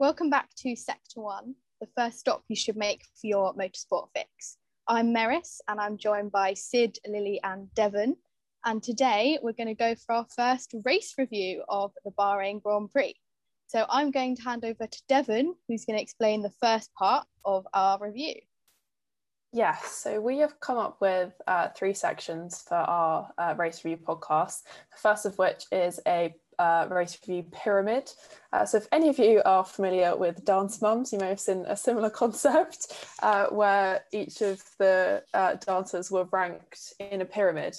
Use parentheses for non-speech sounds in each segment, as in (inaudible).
Welcome back to Sector 1, the first stop you should make for your motorsport fix. I'm Meris and I'm joined by Sid, Lily, and Devon. And today we're going to go for our first race review of the Bahrain Grand Prix. So I'm going to hand over to Devon, who's going to explain the first part of our review. Yes, so we have come up with uh, three sections for our uh, race review podcast. The first of which is a uh, race review pyramid. Uh, so, if any of you are familiar with Dance Mums, you may have seen a similar (laughs) concept uh, where each of the uh, dancers were ranked in a pyramid.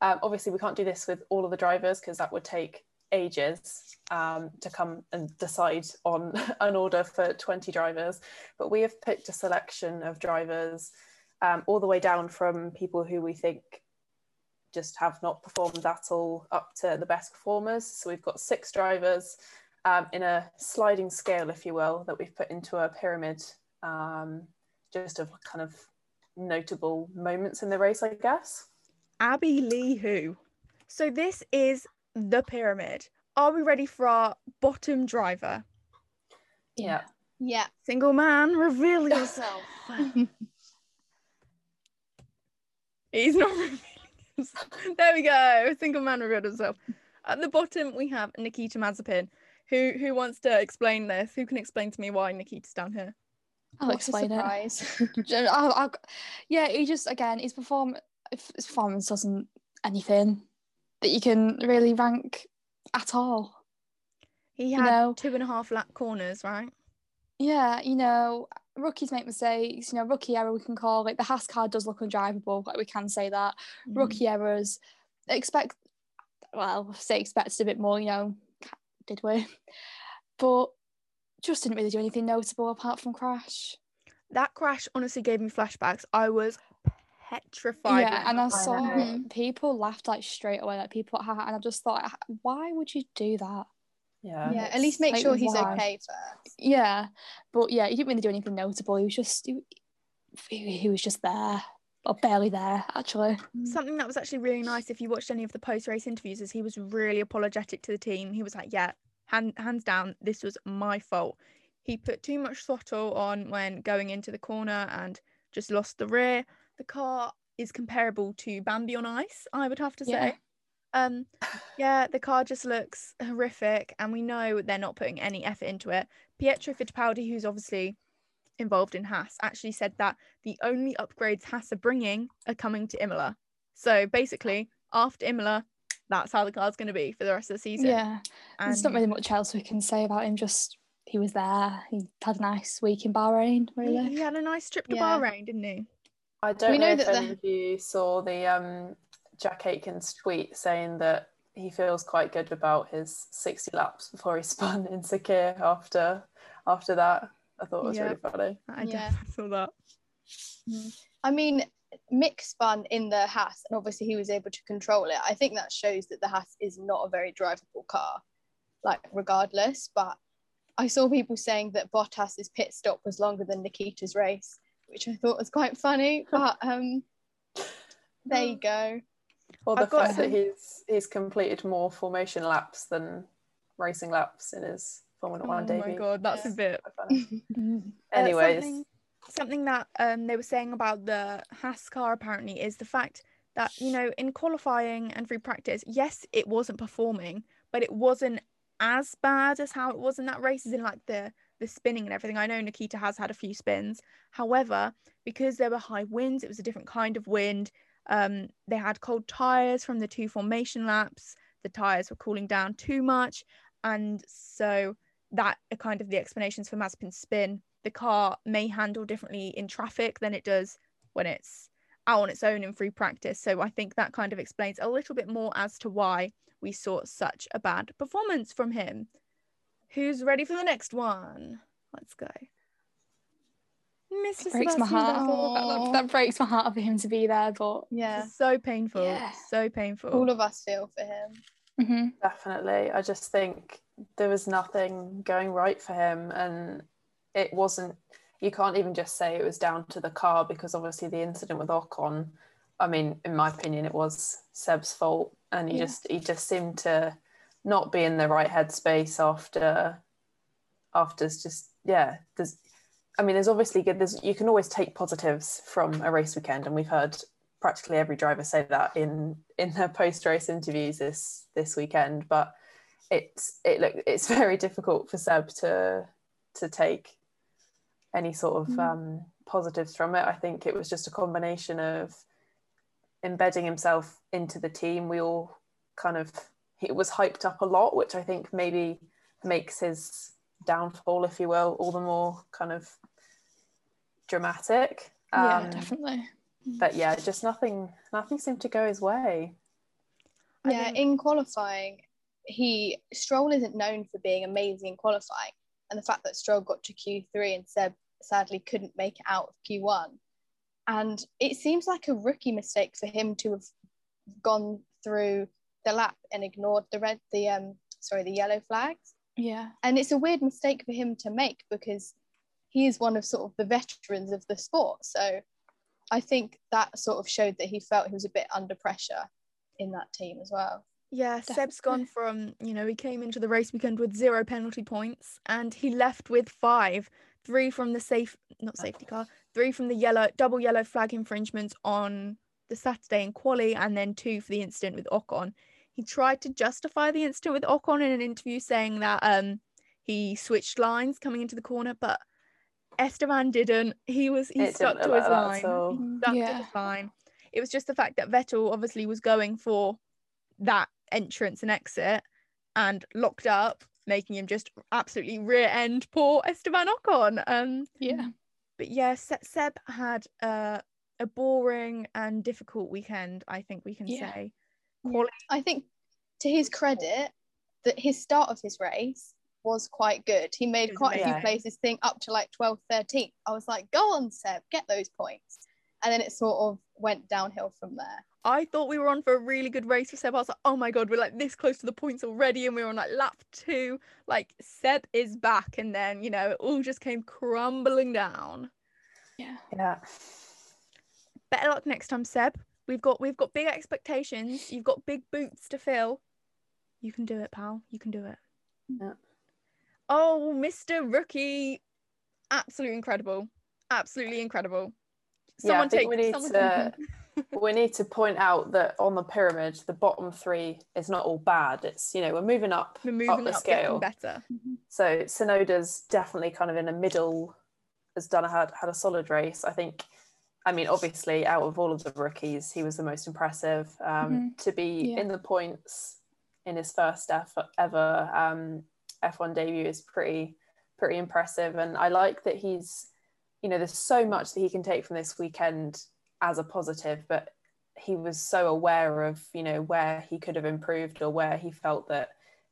Um, obviously, we can't do this with all of the drivers because that would take ages um, to come and decide on (laughs) an order for 20 drivers. But we have picked a selection of drivers um, all the way down from people who we think just have not performed at all up to the best performers. So we've got six drivers um, in a sliding scale, if you will, that we've put into a pyramid um, just of kind of notable moments in the race, I guess. Abby Lee who? So this is the pyramid. Are we ready for our bottom driver? Yeah. Yeah. Single man, reveal (laughs) yourself. (laughs) He's not revealing (laughs) There we go. Single man revealed himself. At the bottom, we have Nikita Mazepin. Who who wants to explain this? Who can explain to me why Nikita's down here? I'll explain it. surprise? (laughs) I'll, I'll, yeah, he just again his perform his performance doesn't anything that you can really rank at all. He You had know- two and a half lap corners, right? Yeah, you know, rookies make mistakes. You know, rookie error we can call it. The Haas car does look undrivable. Like we can say that. Mm. Rookie errors. Expect, well, say expected a bit more. You know, did we? But just didn't really do anything notable apart from crash. That crash honestly gave me flashbacks. I was petrified. yeah, and I saw people laughed like straight away, like people, and I just thought, why would you do that? Yeah. yeah, at least make Like, sure he's why? okay first. Yeah, but yeah, he didn't really do anything notable. He was just he, he he was just there, or barely there actually. Mm. Something that was actually really nice if you watched any of the post race interviews is he was really apologetic to the team. He was like, Yeah, hand, hands down, this was my fault. He put too much throttle on when going into the corner and just lost the rear. The car is comparable to Bambi on ice, I would have to say. Yeah. Um, (laughs) yeah, the car just looks horrific, and we know they're not putting any effort into it. Pietro Fittipaldi, who's obviously involved in Haas, actually said that the only upgrades Haas are bringing are coming to Imola. So basically, after Imola, that's how the car's going to be for the rest of the season. Yeah, and there's not really much else we can say about him. Just he was there. He had a nice week in Bahrain. Really. he had a nice trip to Yeah. Bahrain, didn't he? I don't We know, know if that any the- of you saw the um, Jack Aitken's tweet saying that he feels quite good about his 60 laps before he spun in Sakhir after after that. I thought it was Yeah. really funny. I Yeah. saw that. I mean, Mick spun in the Haas, and obviously he was able to control it. I think that shows that the Haas is not a very drivable car, like regardless. But I saw people saying that Bottas's pit stop was longer than Nikita's race, which I thought was quite funny. But um, (laughs) there you go. Or the I've got fact that he's he's completed more formation laps than racing laps in his Formula Oh One my debut. god, that's a bit Quite funny. (laughs) Mm. Uh, Anyways, something, something that um, they were saying about the Haas car apparently is the fact that you know in qualifying and free practice, yes, it wasn't performing, but it wasn't as bad as how it was in that race, as in like the the spinning and everything. I know Nikita has had a few spins, however, because there were high winds, it was a different kind of wind. Um, they had cold tires from the two formation laps. The tires were cooling down too much, and so that are kind of the explanations for Mazepin's spin. The car may handle differently in traffic than it does when it's out on its own in free practice. So I think that kind of explains a little bit more as to why we saw such a bad performance from him. Who's ready for the next one? Let's go. Mr. breaks my heart. That, that- that breaks my heart for him to be there, but Yeah, so painful. Yeah. So painful. all of us feel for him. mhm. Definitely. I just think there was nothing going right for him. And it wasn't, you can't even just say it was down to the car because obviously the incident with Ocon, I mean, in my opinion, it was Seb's fault. And he Yeah. just, he just seemed to not be in the right headspace after after just yeah. There's, I mean, there's obviously good. There's you can always take positives from a race weekend, and we've heard practically every driver say that in in their (laughs) post race interviews this this weekend. But it's it look it's (laughs) very difficult for Seb to to take any sort of mm. um, positives from it. I think it was just a combination of embedding himself into the team. We all kind of it was hyped up a lot, which I think maybe makes his downfall, if you will, all the more kind of dramatic. Yeah, um, definitely. But yeah, just nothing nothing seemed to go his way. Yeah, think... in qualifying, he Stroll isn't known for being amazing in qualifying, and the fact that Stroll got to Q3 and Seb sadly couldn't make it out of Q1, and it seems like a rookie mistake for him to have gone through the lap and ignored the red, the um, sorry, the yellow flags. Yeah, and it's a weird mistake for him to make because he is one of sort of the veterans of the sport. So I think that sort of showed that he felt he was a bit under pressure in that team as well. Yeah, Definitely. Seb's (laughs) gone from, you know, he came into the race weekend with zero penalty points and he left with five, three from the safe, not safety car, three from the yellow, double yellow flag infringements on the Saturday in quali, and then two for the incident with Ocon. He tried to justify the incident with Ocon in an interview saying that um he switched lines coming into the corner, but Esteban didn't. He was he it stuck to his line. He stuck yeah. to his line. It was just the fact that Vettel obviously was going for that entrance and exit and locked up, making him just absolutely rear end poor Esteban Ocon. Um, yeah. But yeah, Seb had uh, a boring and difficult weekend, I think we can yeah. say. Quality- I think to his credit, that his start of his race was quite good. He made quite a few places think up to like 12, 13. I was like, go on, Seb, get those points. And then it sort of went downhill from there. I thought we were on for a really good race with Seb. I was like, oh my god, we're like this close to the points already, and we were on like lap two. Like Seb is back, and then you know it all just came crumbling down. Yeah. Yeah. Better luck next time, Seb. We've got we've got big expectations. You've got big boots to fill. You can do it, pal. You can do it. Yeah. Oh, Mr. Rookie. Absolutely incredible. Absolutely incredible. Someone yeah, take we need to (laughs) we need to point out that on the pyramid, the bottom three is not all bad. It's you know we're moving up, we're moving up the up, scale, better. So Tsunoda's definitely kind of in the middle. Has done a, had had a solid race. I think. I mean, obviously, out of all of the rookies, he was the most impressive. Um, mm-hmm. To be yeah. in the points in his first ever, ever um, F1 debut is pretty pretty impressive, and I like that he's. You know, there's so much that he can take from this weekend as a positive, but he was so aware of you know where he could have improved or where he felt that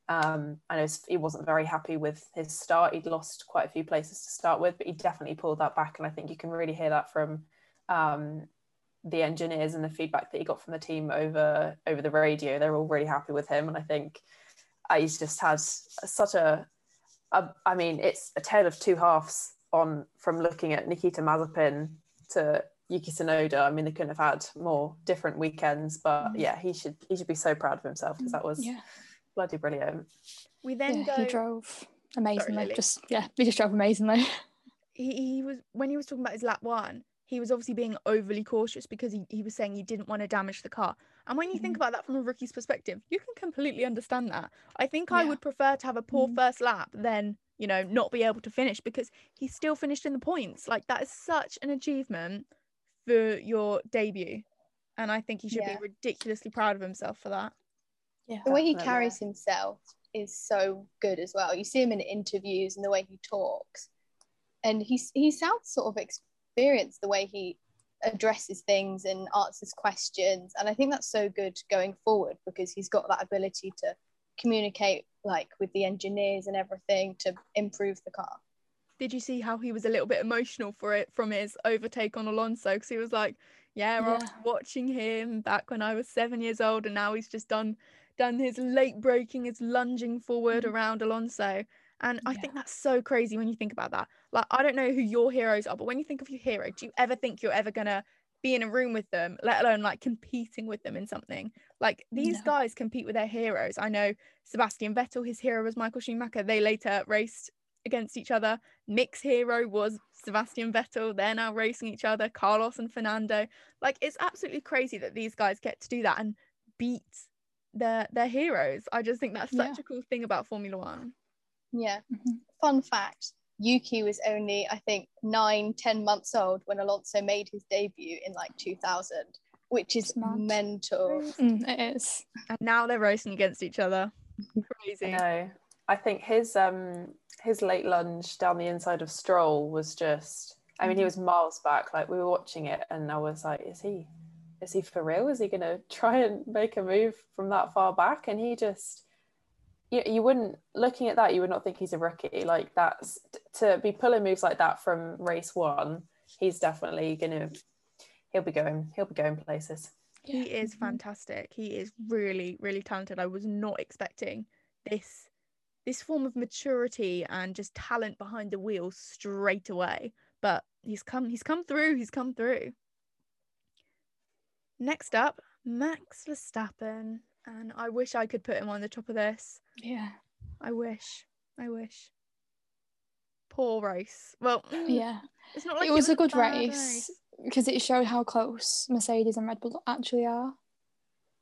um, I know he wasn't very happy with his start. He'd lost quite a few places to start with, but he definitely pulled that back, and I think you can really hear that from um, the engineers and the feedback that he got from the team over over the radio. They're all really happy with him, and I think he's just had such a, a. I mean, it's a tale of two halves on from looking at Nikita Mazepin to Yuki Tsunoda. I mean, they couldn't have had more different weekends, but mm. yeah, he should he should be so proud of himself because that was yeah. bloody brilliant. We then yeah, go. He drove amazingly. Sorry, just yeah, he just drove amazingly. He, he was when he was talking about his lap one. He was obviously being overly cautious because he, he was saying he didn't want to damage the car. And when you mm think about that from a rookie's perspective, you can completely understand that. I think yeah. I would prefer to have a poor mm first lap than, you know, not be able to finish because he still finished in the points. Like that is such an achievement for your debut. And I think he should yeah. be ridiculously proud of himself for that. Yeah. The way he carries himself is so good as well. You see him in interviews and the way he talks. And he, he sounds sort of experienced the way he addresses things and answers questions. And I think that's so good going forward because he's got that ability to communicate like with the engineers and everything to improve the car did you see how he was a little bit emotional for it from his overtake on Alonso? Because he was like, yeah, yeah. I was watching him back when I was seven years old, and now he's just done done his late breaking, his lunging forward mm-hmm. around Alonso. And I think that's so crazy when you think about that. Like, I don't know who your heroes are, but when you think of your hero, do you ever think you're ever gonna be in a room with them, let alone like competing with them in something? Like these no. guys compete with their heroes. I know Sebastian Vettel, his hero was Michael Schumacher. They later raced against each other. Mick's hero was Sebastian Vettel. They're now racing each other. Carlos and Fernando. Like it's absolutely crazy that these guys get to do that and beat their their heroes. I just think that's such Yeah. a cool thing about Formula One. Yeah. Mhm. Fun fact Yuki was only, I think, nine, ten months old when Alonso made his debut in like 2000, which is It's mad. mental. Mm, it is. And now they're racing against each other. I Crazy. know. I think his um his late lunge down the inside of Stroll was just. I mean, he was miles back. Like we were watching it, and I was like, "Is he? Is he for real? Is he going to try and make a move from that far back?" And he just. You, you wouldn't looking at that you would not think he's a rookie like that's to be pulling moves like that from race one he's definitely gonna he'll be going he'll be going places He is Mhm. fantastic. He is really, really talented. I was not expecting this this form of maturity and just talent behind the wheel straight away. But he's come he's come through, he's come through. Next up, Max Verstappen. And I wish I could put him on the top of this. Yeah. I wish. I wish. Poor race. Well, mm, Yeah. it's not like it was a good race because it showed how close Mercedes and Red Bull actually are.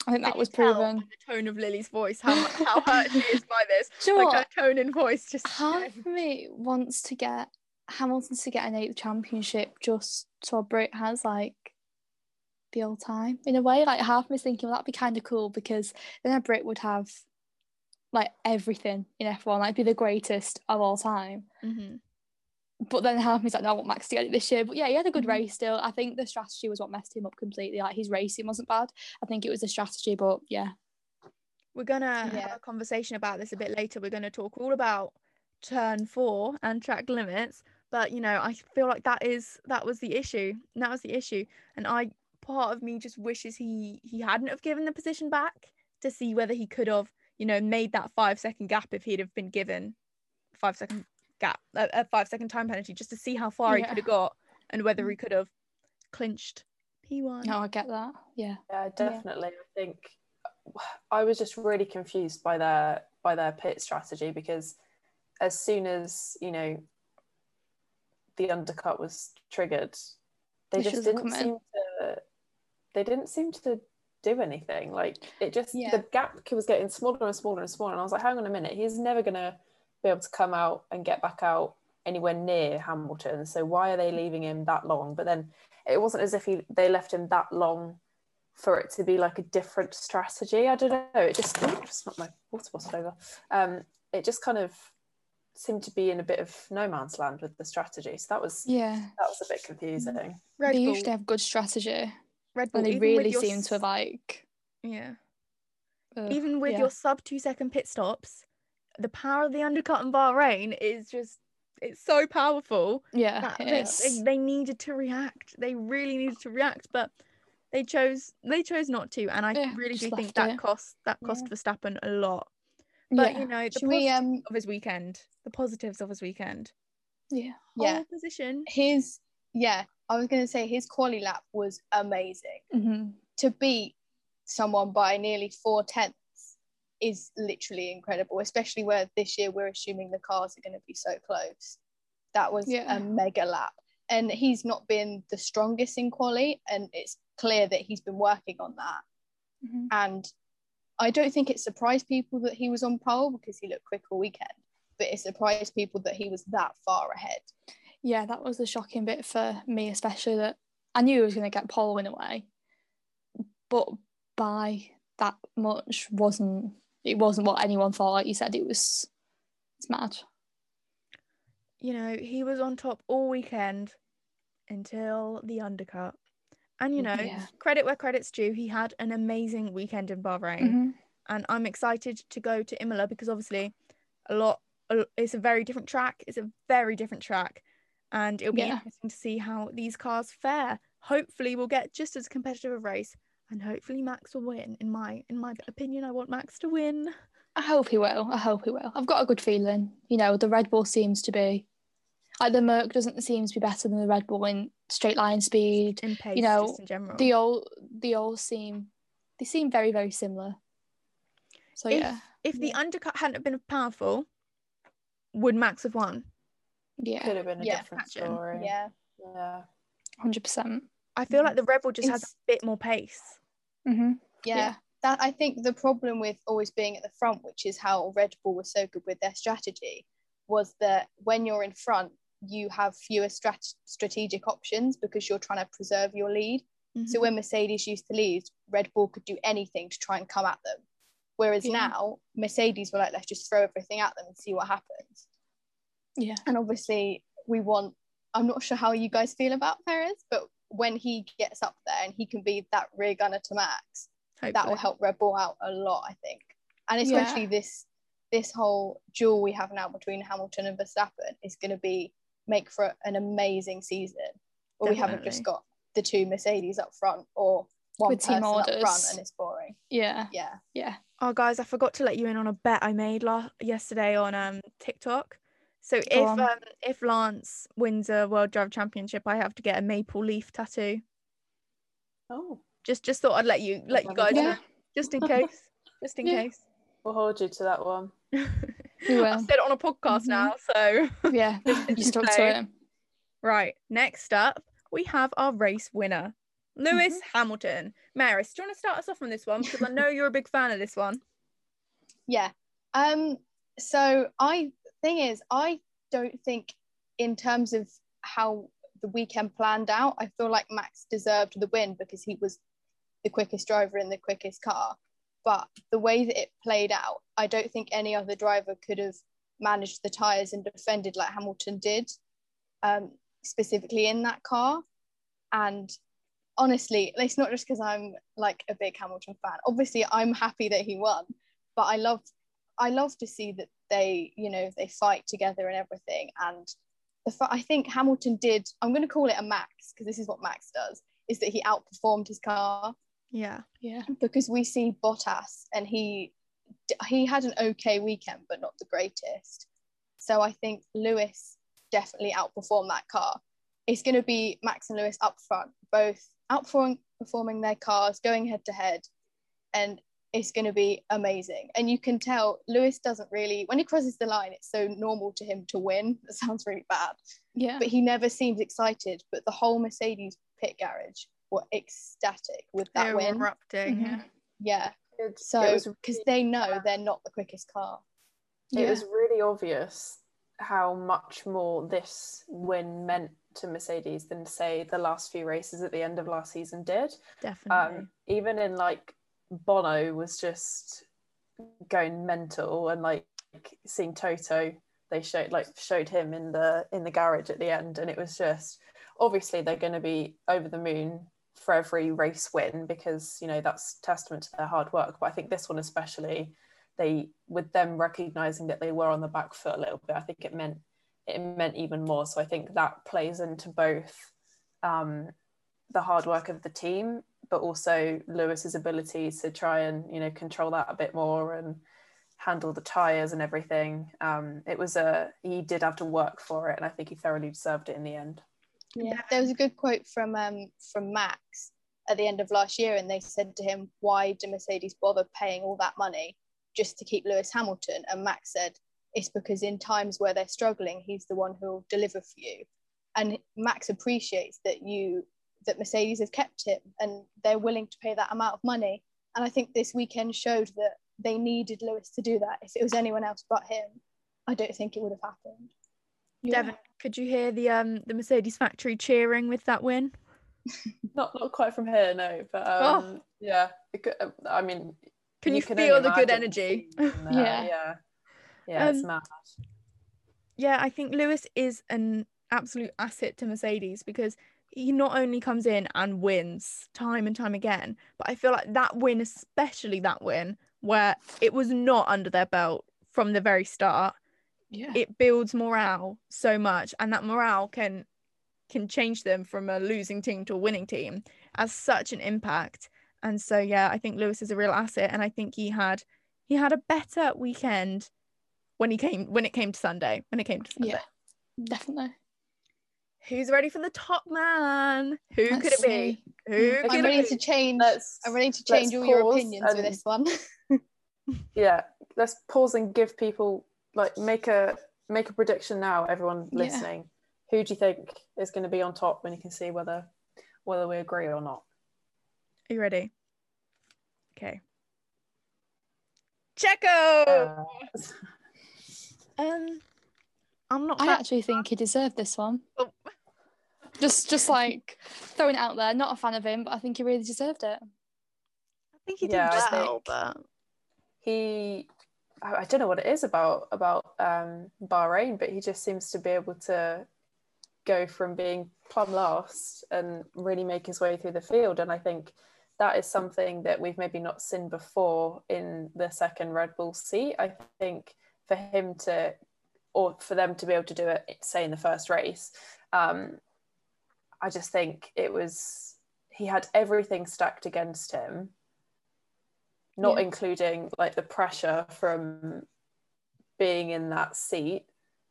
I think Can that you was proven. the tone of Lily's voice how how hurt she is by this. (laughs) You know like her tone and voice just Half of me wants to get Hamilton to get an eighth championship just so Brit has like the old time in a way. Like half of me is thinking, well, that'd be kind of cool because then a Brit would have like everything in F1, like be the greatest of all time. Mhm. But then half of me's like, no, I want Max to get it this year. But yeah, he had a good Mhm. race still. I think the strategy was what messed him up completely. Like his racing wasn't bad. I think it was the strategy, but yeah. We're gonna Yeah. have a conversation about this a bit later. We're gonna talk all about turn four and track limits. But you know, I feel like that is that was the issue. That was the issue. And I part of me just wishes he he hadn't have given the position back to see whether he could have, you know, made that five second gap if he'd have been given five second gap a, a five second time penalty just to see how far he could have got and whether he mm. could have clinched P1. No, I get that. Yeah. Yeah, definitely. I think I was just really confused by their by their pit strategy because as soon as you know the undercut was triggered, they They just didn't come in. seem to. They didn't seem to do anything. Like it just Yeah. the gap was getting smaller and smaller and smaller, and I was like, hang on a minute, he's never gonna be able to come out and get back out anywhere near Hamilton. So why are they leaving him that long? But then it wasn't as if he they left him that long for it to be like a different strategy. I don't know. It just ooh, just knocked my water bottle over. Um, it just kind of seemed to be in a bit of no man's land with the strategy. So that was Yeah. that was a bit confusing. Red they Bull, usually have good strategy. Red Bull And they really seem to s- like yeah. even with yeah. your sub two second pit stops, the power of the undercut in Bahrain is just it's so powerful yeah, they, they, they needed to react. They really needed to react, but they chose they chose not to, and I Yeah, really do think that it. cost that cost Verstappen a lot. But yeah. you know, the Should we um of his weekend, the positives of his weekend, yeah. yeah position. his yeah I was gonna say his quali lap was amazing. Mhm. To beat someone by nearly four tenths is literally incredible, especially where this year we're assuming the cars are going to be so close. That was Yeah. a mega lap, and he's not been the strongest in quali, and it's clear that he's been working on that. Mhm. And I don't think it surprised people that he was on pole because he looked quick all weekend, but it surprised people that he was that far ahead. Yeah, that was the shocking bit for me, especially that I knew he was going to get pole in a way, but by that much wasn't it wasn't what anyone thought. Like you said, it was it's mad. you know, he was on top all weekend until the undercut. And you know, Yeah. credit where credit's due, he had an amazing weekend in Bahrain. Mhm. And I'm excited to go to Imola because obviously a lot it's a very different track. It's a very different track. And it'll be Yeah. interesting to see how these cars fare. Hopefully we'll get just as competitive a race and hopefully Max will win. In my in my opinion, I want Max to win. I hope he will. I hope he will. I've got a good feeling. You know, the Red Bull seems to be like the Merc doesn't seem to be better than the Red Bull in straight line speed. In pace, you know, just in general. They all they all seem they seem very very similar. So If- yeah, if the undercut hadn't been powerful, would Max have won? Yeah, It Could have been a Yeah, different imagine. story. Yeah. Yeah. hundred percent. I feel like the Red Bull just has a bit more pace. Mm-hmm. yeah. Yeah. That I think the problem with always being at the front, which is how Red Bull was so good with their strategy, was that when you're in front, you have fewer strat- strategic options because you're trying to preserve your lead. So when Mercedes used to lead, Red Bull could do anything to try and come at them. Whereas Yeah. now, Mercedes were like, let's just throw everything at them and see what happens. Yeah, And obviously, we want, I'm not sure how you guys feel about Perez, but when he gets up there and he can be that rear gunner to Max, that will help Red Bull out a lot, I think. And Yeah. especially this this whole duel we have now between Hamilton and Verstappen is going to be make for an amazing season. Where we haven't just got the two Mercedes up front or one With team person up front and it's boring. yeah, Yeah. yeah. Oh, guys, I forgot to let you in on a bet I made last yesterday on um TikTok. So if on. um if Lance wins a World Drive Championship, I have to get a maple leaf tattoo. Oh, Just just thought I'd let you let you guys Yeah. know, just in case, (laughs) just in Yeah. case. we'll hold you to that one. (laughs) We I've said it on a podcast Mhm. now, so (laughs) Yeah, you stuck to say. it. right. Next up, we have our race winner, Lewis Mm-hmm. Hamilton. Maris, do you want to start us off on this one because I know you're a big fan of this one. Yeah. Um so I thing is I don't think in terms of how the weekend planned out, I feel like Max deserved the win because he was the quickest driver in the quickest car. But the way that it played out, I don't think any other driver could have managed the tyres and defended like Hamilton did, um, specifically in that car. And honestly, it's not just because I'm like a big Hamilton fan. Obviously, I'm happy that he won, but I love I love to see that they, you know, they fight together and everything. And the fa- I think Hamilton did. I'm going to call it a max because this is what Max does: is that he outperformed his car Yeah, Yeah, because we see Bottas and he he had an okay weekend, but not the greatest. So I think Lewis definitely outperformed that car. It's going to be Max and Lewis up front, both outperforming their cars, going head to head, and it's going to be amazing. And you can tell Lewis doesn't really when he crosses the line, it's so normal to him to win. (laughs) That sounds really bad, yeah, but he never seems excited. But the whole Mercedes pit garage were ecstatic with they that were win. erupting. Mhm. Yeah, It, so it was because they know they're not the quickest car. it yeah. was really obvious how much more this win meant to Mercedes than say the last few races at the end of last season did. Definitely. Um, even in like Bono was just going mental and like seeing Toto, they showed like showed him in the in the garage at the end, and it was just obviously they're going to be over the moon for every race win because you know that's testament to their hard work. But I think this one especially, they with them recognizing that they were on the back foot a little bit, I think it meant it meant even more. So I think that plays into both um, the hard work of the team, but also Lewis's ability to try and you know control that a bit more and handle the tires and everything. Um, it was a he did have to work for it, and I think he thoroughly deserved it in the end. Yeah. There was a good quote from um from Max at the end of last year, and they said to him, "Why do Mercedes bother paying all that money just to keep Lewis Hamilton?" And Max said, "It's because in times where they're struggling, he's the one who'll deliver for you." And Max appreciates that you that Mercedes have kept him, and they're willing to pay that amount of money. And I think this weekend showed that they needed Lewis to do that. If it was anyone else but him, I don't think it would have happened. Devon, could you hear the um the Mercedes factory cheering with that win? (laughs) Not not quite from here, no, but um, yeah. It could, uh, I mean, Can you, can feel the good energy? the (laughs) Yeah. yeah, yeah. it's Um, mad. Yeah, I think Lewis is an absolute asset to Mercedes because he not only comes in and wins time and time again, but I feel like that win, especially that win, where it was not under their belt from the very start, yeah, it builds morale so much, and that morale can can change them from a losing team to a winning team as such an impact. And so yeah, I think Lewis is a real asset, and I think he had he had a better weekend when he came when it came to Sunday. When it came to Sunday. yeah, definitely. Who's ready for the top man? Who Let's could it be? Who I'm could ready it to change. Let's I'm ready to change all your pause opinions with this one. (laughs) yeah let's pause and give people like make a make a prediction now, everyone Yeah. listening. Who do you think is going to be on top when you can see whether whether we agree or not? Are you ready? Okay. Checo. Uh, Um, I'm not. I fa- actually think he deserved this one. Oh. Just just like throwing it out there. Not a fan of him, but I think he really deserved it. I think he did Yeah, I well, but he I I don't know what it is about about um, Bahrain, but he just seems to be able to go from being plumb last and really make his way through the field. And I think that is something that we've maybe not seen before in the second Red Bull seat. I think for him to, or for them to be able to do it, say in the first race, um, I just think it was he had everything stacked against him not Yeah. including like the pressure from being in that seat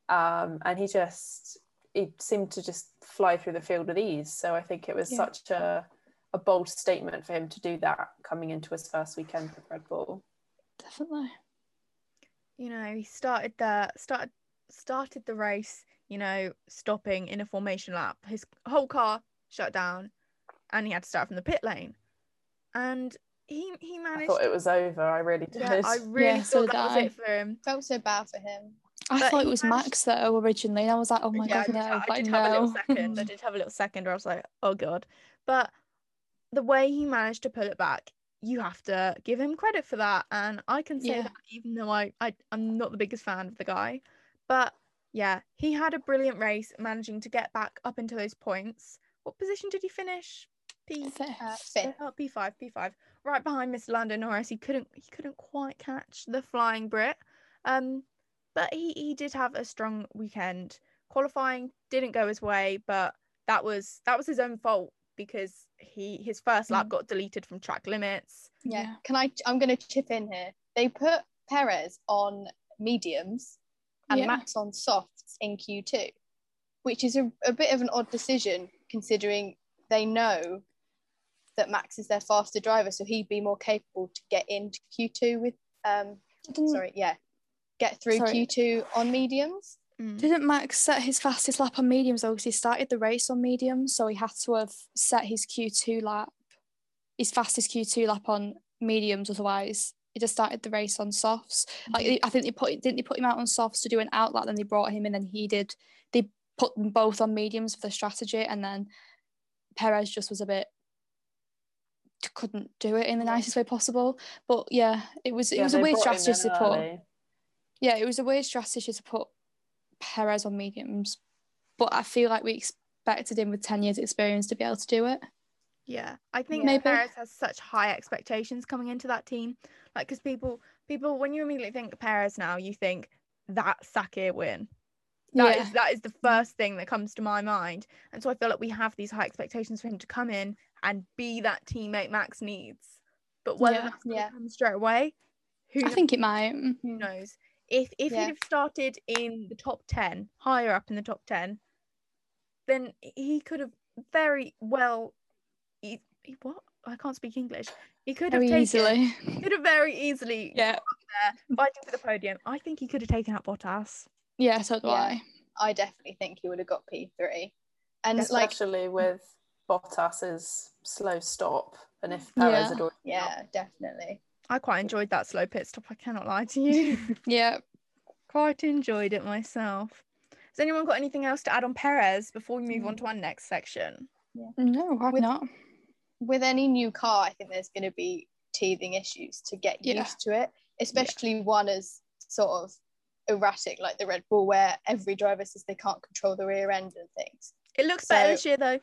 um, and he just he seemed to just fly through the field with ease so i think it was Yeah. such a, a bold statement for him to do that coming into his first weekend with red bull Definitely. you know he started the started started the race. You know, stopping in a formation lap. His whole car shut down, and he had to start from the pit lane. And he he i managed. thought it was over i really did yeah, I (laughs) really Yeah, so thought that was I. it for him. Felt so bad for him. I But thought it was managed- Max though originally, and I was like, oh my yeah, god, no, I did, I like did have a little second. I did have a little second where I was like, oh god. But the way he managed to pull it back, you have to give him credit for that. And I can say Yeah. that even though I, I I'm not the biggest fan of the guy. But yeah, he had a brilliant race, managing to get back up into those points. What position did he finish? P Fifth. Uh. P five, P five, right behind Mr. Lando Norris. He couldn't, he couldn't quite catch the flying Brit. Um, but he he did have a strong weekend. Qualifying didn't go his way, but that was that was his own fault because he his first lap Mm. got deleted from track limits. Yeah. Yeah. Can I? I'm going to chip in here. They put Perez on mediums and Yeah. Max on softs in Q2, which is a, a bit of an odd decision considering they know that Max is their faster driver, so he'd be more capable to get into Q2 with. Um, Didn't, sorry, yeah, get through Sorry. Q2 on mediums. Mm. didn't Max set his fastest lap on mediums though? Because he started the race on mediums, so he had to have set his Q2 lap, his fastest Q2 lap on mediums. Otherwise, he just started the race on softs. Like I think they put didn't they put him out on softs to do an out lap, then they brought him in, and then he did. They put them both on mediums for the strategy, and then Perez just was a bit couldn't do it in the nicest way possible. But yeah, it was it Yeah, was a weird strategy to put. Yeah, it was a weird strategy to put Perez on mediums, but I feel like we expected him with 10 years experience to be able to do it. Yeah, I think Maybe. Perez has such high expectations coming into that team. Like, because people, people, when you immediately think Perez now, you think that Sakhir win. That is yeah, that is the first thing that comes to my mind, and so I feel like we have these high expectations for him to come in and be that teammate Max needs. But whether Yeah, that's yeah. come straight away, who I knows? think it might. Mm-hmm. who knows? If if Yeah. he'd have started in the top ten, higher up in the top ten, then he could have very well. He, he- what? I can't speak English. He could have Very taken. easily. He could have very easily (laughs) Yeah, got up there fighting for the podium. I think he could have taken out Bottas. yeah, so do Yeah. I. I definitely think he would have got P3. And like, especially with (laughs) Bottas's slow stop, and if Yeah. Perez had already yeah, definitely. I quite enjoyed that slow pit stop. I cannot lie to you. (laughs) Yeah, quite enjoyed it myself. Has anyone got anything else to add on Perez before we move on mm. to our next section? no, why With- not? With any new car, I think there's going to be teething issues to get Yeah. used to it, especially one as sort of erratic like the Red Bull, where every driver says they can't control the rear end and things. It looks better So- this year though.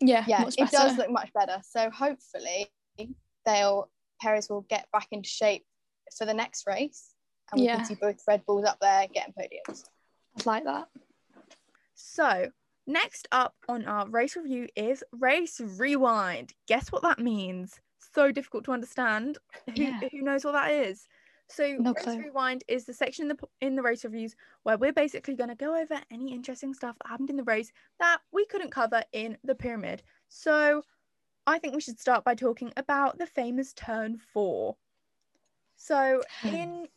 Yeah, Yeah, much it does look much better. So hopefully, they'll Perez will get back into shape for the next race, and we Yeah. can see both Red Bulls up there getting podiums. I'd like that. So next up on our race review is race rewind. Guess what that means? So difficult to understand. Who, Yeah. who knows what that is? So No race clue. rewind is the section in the in the race reviews where we're basically going to go over any interesting stuff that happened in the race that we couldn't cover in the pyramid. So I think we should start by talking about the famous turn four. So in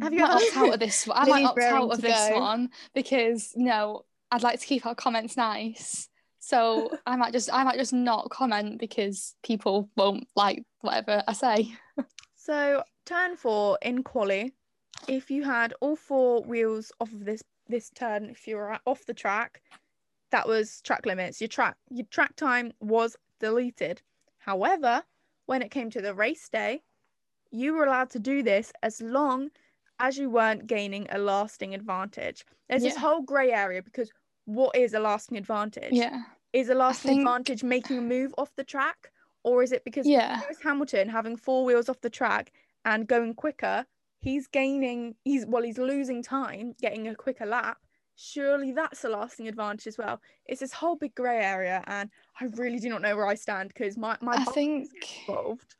Have you opt out of this one. I (laughs) might opt out of this go. one because know I'd like to keep our comments nice. So (laughs) I might just I might just not comment because people won't like whatever I say. So turn four in quali, if you had all four wheels off of this this turn, if you were off the track, that was track limits. Your track your track time was deleted. However, when it came to the race day, you were allowed to do this as long as you weren't gaining a lasting advantage. There's this whole grey area because what is a lasting advantage? Yeah, Is a lasting think- advantage making a move off the track? Or is it because yeah, Lewis Hamilton having four wheels off the track and going quicker, he's gaining he's well, he's losing time getting a quicker lap. Surely that's a lasting advantage as well. It's this whole big grey area and I really do not know where I stand because my, my I think involved.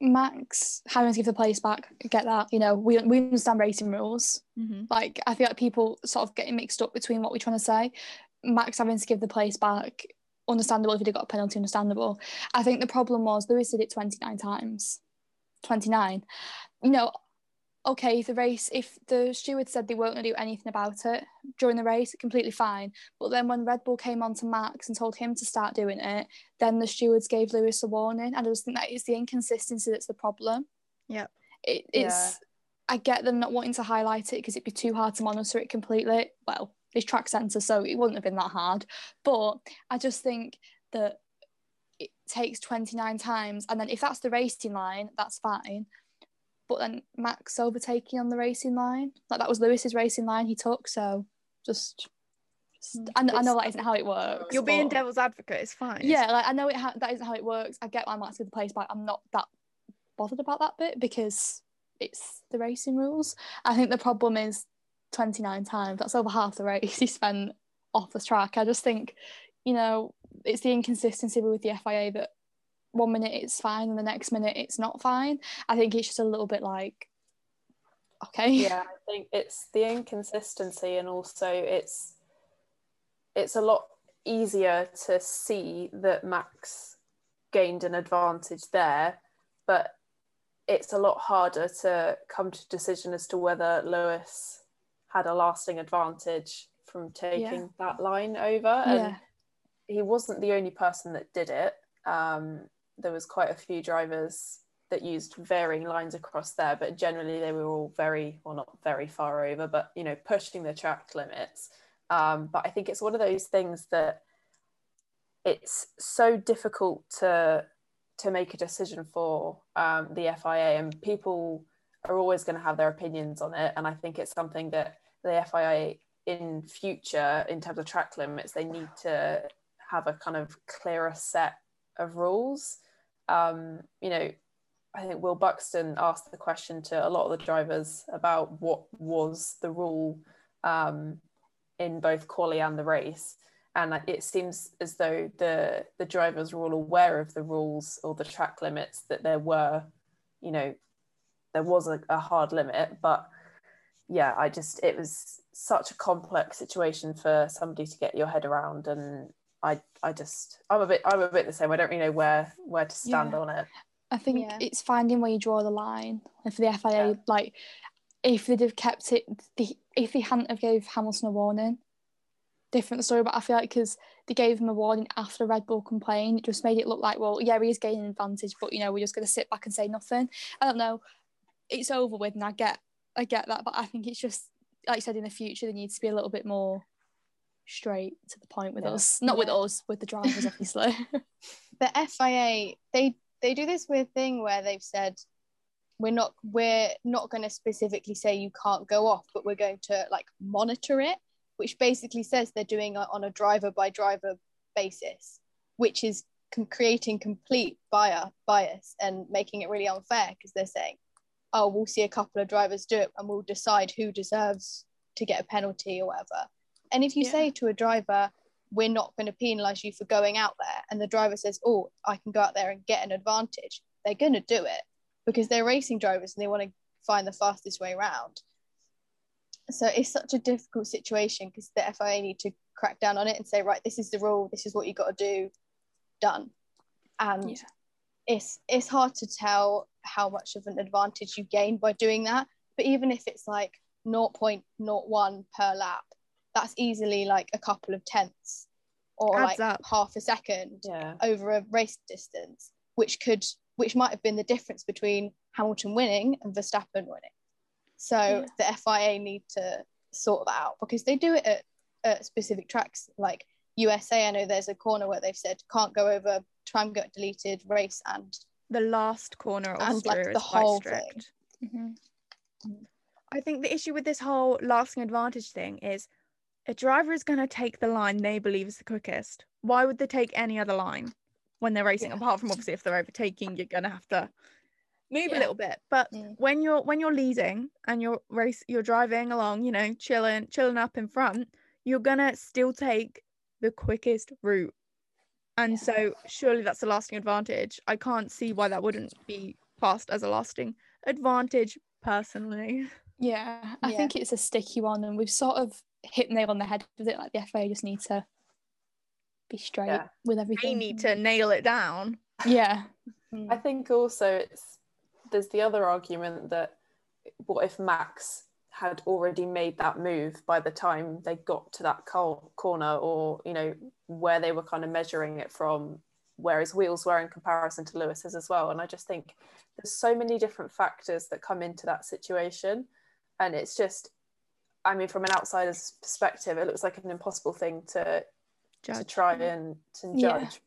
Max having to give the place back. Get that? You know, we we understand racing rules. Mm-hmm. Like I feel like people sort of getting mixed up between what we're trying to say. Max having to give the place back, understandable if he'd got a penalty, understandable. I think the problem was Lewis did it 29 times. 29. You know, okay, the race, if the steward said they weren't going to do anything about it during the race, completely fine. But then when Red Bull came on to Max and told him to start doing it, then the stewards gave Lewis a warning. And I just think that it's the inconsistency that's the problem. Yep. It, Yeah. it's, I get them not wanting to highlight it because it'd be too hard to monitor it completely. Well, it's track sensor, so it wouldn't have been that hard. But I just think that it takes 29 times. And then if that's the racing line, that's fine. But then Max overtaking on the racing line, like that was Lewis's racing line he took. So just, just hmm. I, I know that isn't how it works. You're being devil's advocate, it's fine. yeah, like I know it ha- that isn't how it works. I get why Max give the place back. I'm not that bothered about that bit because it's the racing rules. I think the problem is 29 times. That's over half the race he spent off the track. I just think, you know, it's the inconsistency with the FIA that one minute it's fine and the next minute it's not fine. I think it's just a little bit like, okay, yeah i think it's the inconsistency and also it's it's a lot easier to see that max gained an advantage there but it's a lot harder to come to a decision as to whether lewis had a lasting advantage from taking that line over and yeah, he wasn't the only person that did it. Um, there was quite a few drivers that used varying lines across there, but generally they were all very, well, not very far over, but you know, pushing the track limits. Um, but I think it's one of those things that it's so difficult to to make a decision for um, the FIA, and people are always going to have their opinions on it. And I think it's something that the FIA in future, in terms of track limits, they need to have a kind of clearer set of rules. Um, you know, I think Will Buxton asked the question to a lot of the drivers about what was the rule um, in both quali and the race. And it seems as though the the drivers were all aware of the rules or the track limits that there were, you know, there was a, a hard limit, but yeah, I just it was such a complex situation for somebody to get your head around, and I I just I'm a bit I'm a bit the same. I don't really know where where to stand Yeah. on it. I think Yeah. it's finding where you draw the line. And for the FIA, Yeah. like if they'd have kept it, the, if they hadn't have gave Hamilton a warning, different story. But I feel like because they gave him a warning after Red Bull complained, it just made it look like, well, yeah, he's gaining advantage, but you know, we're just going to sit back and say nothing. I don't know. It's over with, and I get, I get that, but I think it's just like you said in the future, there needs to be a little bit more straight to the point with Yeah. us, not with us, with the drivers, obviously. (laughs) the FIA they they do this weird thing where they've said we're not we're not going to specifically say you can't go off, but we're going to like monitor it, which basically says they're doing it on a driver by driver basis, which is com- creating complete bias bias and making it really unfair because they're saying, oh, we'll see a couple of drivers do it and we'll decide who deserves to get a penalty or whatever. And if you Yeah. say to a driver, we're not going to penalize you for going out there and the driver says oh i can go out there and get an advantage they're going to do it because they're racing drivers and they want to find the fastest way around so it's such a difficult situation because the fia need to crack down on it and say right this is the rule this is what you got to do done and Yeah. it's it's hard to tell how much of an advantage you gain by doing that but even if it's like 0.01 per lap that's easily like a couple of tenths or Adds like up. half a second Yeah. over a race distance which could which might have been the difference between Hamilton winning and Verstappen winning so Yeah. the FIA need to sort that out because they do it at, at specific tracks like USA I know there's a corner where they've said can't go over time get deleted race and The last corner of And, like, the is quite whole thing. strict. Mhm. I think the issue with this whole lasting advantage thing is a driver is going to take the line they believe is the quickest. Why would they take any other line when they're racing? Yeah. Apart from obviously if they're overtaking, you're going to have to move Yeah. a little bit. But Mm. when you're when you're leading and you're race you're driving along, you know, chilling chilling up in front, you're gonna still take the quickest route. And Yeah. so surely that's a lasting advantage. I can't see why that wouldn't be classed as a lasting advantage personally. Yeah, I Yeah. think it's a sticky one, and we've sort of hit the nail on the head with it. Like the FA just need to be straight Yeah. with everything. They need to nail it down. Yeah. I think also it's there's the other argument that what if Max had already made that move by the time they got to that col- corner or you know where they were kind of measuring it from where his wheels were in comparison to Lewis's as well and I just think there's so many different factors that come into that situation and it's just I mean from an outsider's perspective it looks like an impossible thing to to try and to judge.